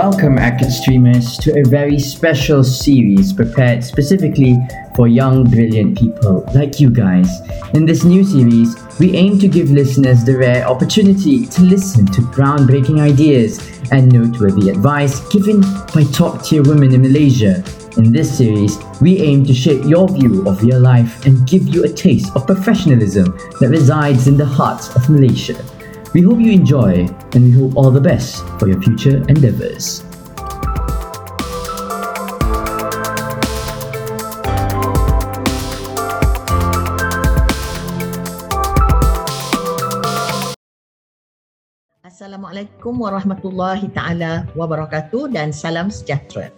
Welcome, Acad streamers, to a very special series prepared specifically for young, brilliant people like you guys. In this new series, we aim to give listeners the rare opportunity to listen to groundbreaking ideas and noteworthy advice given by top tier women in Malaysia. In this series, we aim to shape your view of your life and give you a taste of professionalism that resides in the hearts of Malaysia. We hope you enjoy and we hope all the best for your future endeavors. Assalamualaikum warahmatullahi taala wabarakatuh dan salam sejahtera.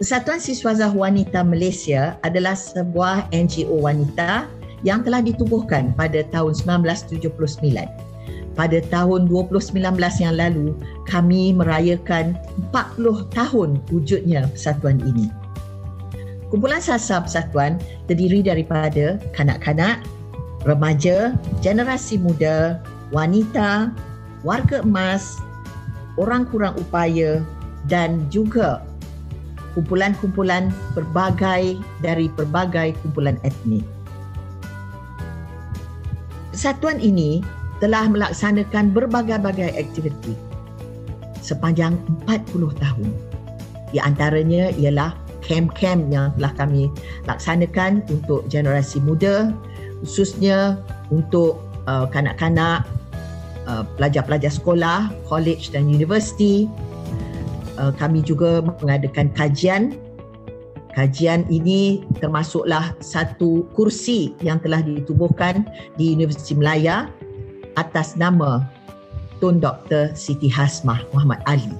Persatuan Siswazah Wanita Malaysia adalah sebuah NGO wanita yang telah ditubuhkan pada tahun 1979 pada tahun 2019 yang lalu kami merayakan 40 tahun wujudnya persatuan ini. Kumpulan sasar persatuan terdiri daripada kanak-kanak, remaja, generasi muda, wanita, warga emas, orang kurang upaya dan juga kumpulan-kumpulan berbagai dari berbagai kumpulan etnik. Persatuan ini telah melaksanakan berbagai-bagai aktiviti sepanjang 40 tahun. Di antaranya ialah kem-kem yang telah kami laksanakan untuk generasi muda khususnya untuk uh, kanak-kanak uh, pelajar-pelajar sekolah, college dan universiti. Uh, kami juga mengadakan kajian Kajian ini termasuklah satu kursi yang telah ditubuhkan di Universiti Melaya atas nama Tun Dr. Siti Hasmah Muhammad Ali.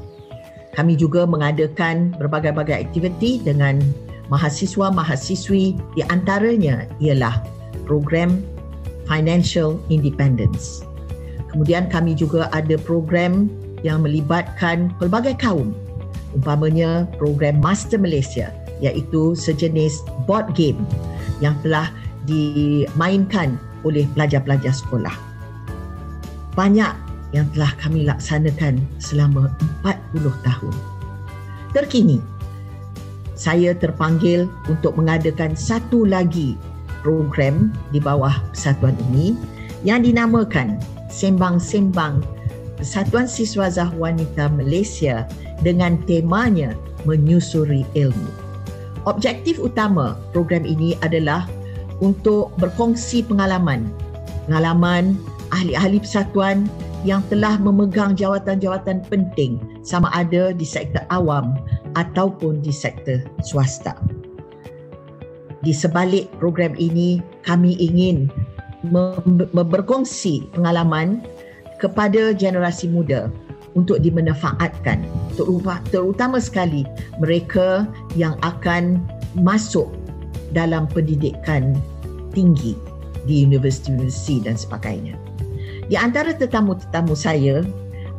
Kami juga mengadakan berbagai-bagai aktiviti dengan mahasiswa-mahasiswi di antaranya ialah program Financial Independence. Kemudian kami juga ada program yang melibatkan pelbagai kaum umpamanya program Master Malaysia iaitu sejenis board game yang telah dimainkan oleh pelajar-pelajar sekolah banyak yang telah kami laksanakan selama 40 tahun. Terkini, saya terpanggil untuk mengadakan satu lagi program di bawah persatuan ini yang dinamakan Sembang-Sembang Persatuan Siswazah Wanita Malaysia dengan temanya menyusuri ilmu. Objektif utama program ini adalah untuk berkongsi pengalaman pengalaman ahli-ahli persatuan yang telah memegang jawatan-jawatan penting sama ada di sektor awam ataupun di sektor swasta. Di sebalik program ini, kami ingin berkongsi pengalaman kepada generasi muda untuk dimanfaatkan terutama sekali mereka yang akan masuk dalam pendidikan tinggi di universiti-universiti dan sebagainya. Di antara tetamu-tetamu saya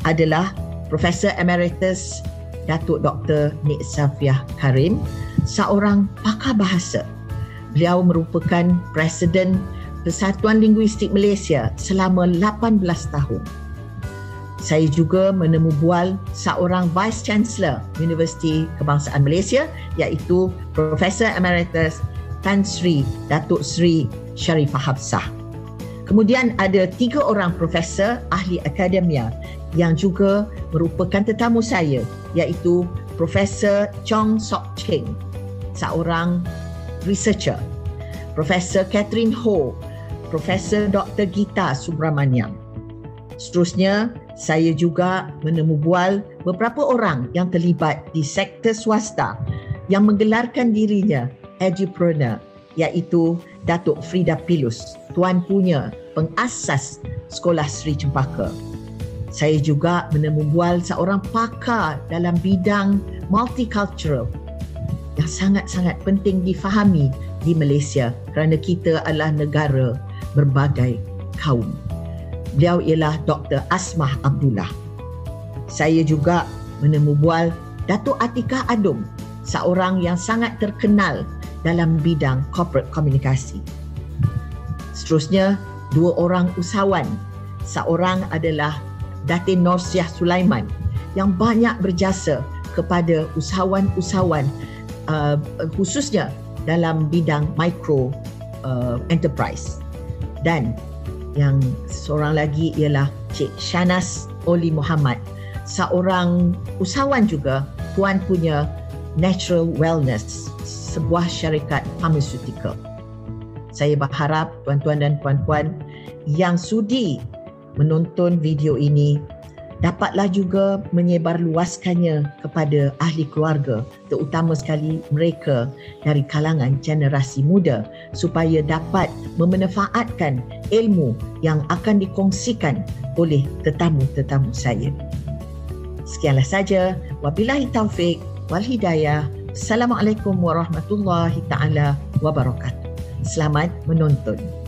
adalah Profesor Emeritus Datuk Dr. Nik Safiah Karim, seorang pakar bahasa. Beliau merupakan Presiden Persatuan Linguistik Malaysia selama 18 tahun. Saya juga menemu bual seorang Vice Chancellor Universiti Kebangsaan Malaysia iaitu Profesor Emeritus Tan Sri Datuk Sri Sharifah Hafsah. Kemudian ada tiga orang profesor ahli akademia yang juga merupakan tetamu saya iaitu Profesor Chong Sok Cheng, seorang researcher. Profesor Catherine Ho, Profesor Dr. Gita Subramaniam. Seterusnya, saya juga menemu bual beberapa orang yang terlibat di sektor swasta yang menggelarkan dirinya edupreneur iaitu Datuk Frida Pilus, tuan punya pengasas Sekolah Sri Cempaka. Saya juga menemu bual seorang pakar dalam bidang multicultural yang sangat-sangat penting difahami di Malaysia kerana kita adalah negara berbagai kaum. Beliau ialah Dr. Asmah Abdullah. Saya juga menemu bual Datuk Atika Adum, seorang yang sangat terkenal dalam bidang corporate komunikasi. Seterusnya, dua orang usahawan. Seorang adalah Datin Norsyah Sulaiman yang banyak berjasa kepada usahawan-usahawan uh, khususnya dalam bidang micro uh, enterprise. Dan yang seorang lagi ialah Cik Shanas Oli Muhammad, seorang usahawan juga tuan punya Natural Wellness, sebuah syarikat pharmaceutical. Saya berharap tuan-tuan dan puan-puan yang sudi menonton video ini dapatlah juga menyebarluaskannya kepada ahli keluarga terutama sekali mereka dari kalangan generasi muda supaya dapat memanfaatkan ilmu yang akan dikongsikan oleh tetamu-tetamu saya. Sekianlah saja. Wabillahi taufik wal hidayah. Assalamualaikum warahmatullahi taala wabarakatuh. Selamat menonton.